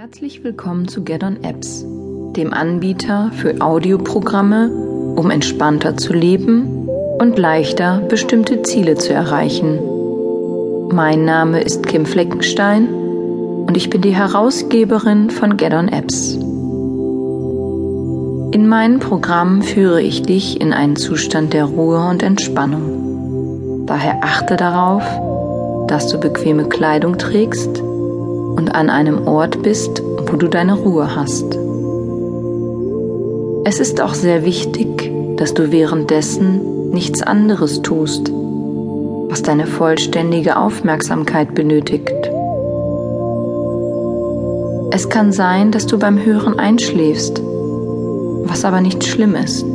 Herzlich willkommen zu Get On Apps, dem Anbieter für Audioprogramme, um entspannter zu leben und leichter bestimmte Ziele zu erreichen. Mein Name ist Kim Fleckenstein und ich bin die Herausgeberin von Get On Apps. In meinen Programmen führe ich dich in einen Zustand der Ruhe und Entspannung. Daher achte darauf, dass du bequeme Kleidung trägst und an einem Ort bist, wo du deine Ruhe hast. Es ist auch sehr wichtig, dass du währenddessen nichts anderes tust, was deine vollständige Aufmerksamkeit benötigt. Es kann sein, dass du beim Hören einschläfst, was aber nicht schlimm ist,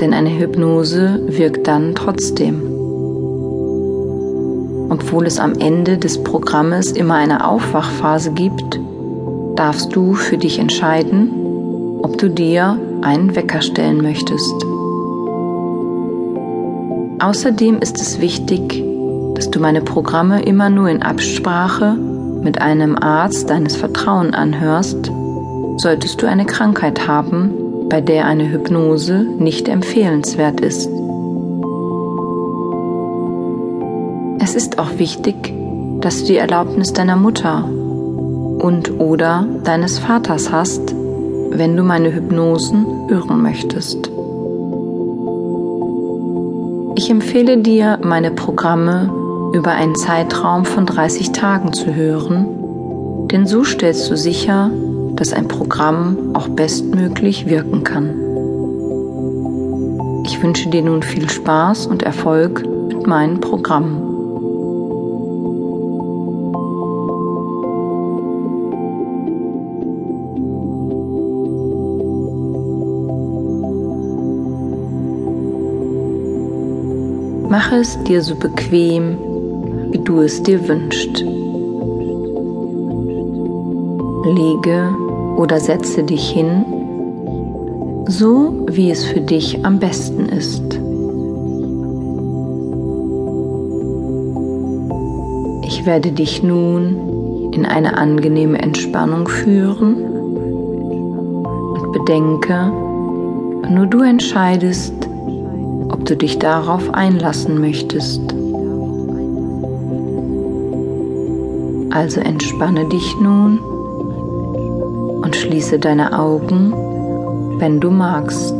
denn eine Hypnose wirkt dann trotzdem. Obwohl es am Ende des Programmes immer eine Aufwachphase gibt, darfst du für dich entscheiden, ob du dir einen Wecker stellen möchtest. Außerdem ist es wichtig, dass du meine Programme immer nur in Absprache mit einem Arzt deines Vertrauens anhörst, solltest du eine Krankheit haben, bei der eine Hypnose nicht empfehlenswert ist. Es ist auch wichtig, dass du die Erlaubnis deiner Mutter und oder deines Vaters hast, wenn du meine Hypnosen hören möchtest. Ich empfehle dir, meine Programme über einen Zeitraum von 30 Tagen zu hören, denn so stellst du sicher, dass ein Programm auch bestmöglich wirken kann. Ich wünsche dir nun viel Spaß und Erfolg mit meinen Programmen. Mache es dir so bequem, wie du es dir wünschst. Lege oder setze dich hin, so wie es für dich am besten ist. Ich werde dich nun in eine angenehme Entspannung führen und bedenke, nur du entscheidest, ob du dich darauf einlassen möchtest. Also entspanne dich nun und schließe deine Augen, wenn du magst.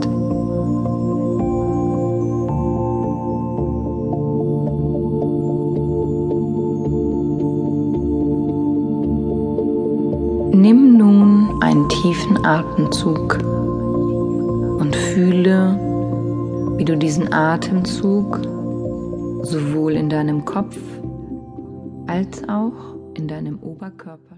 Nimm nun einen tiefen Atemzug und fühle, wie du diesen Atemzug sowohl in deinem Kopf als auch in deinem Oberkörper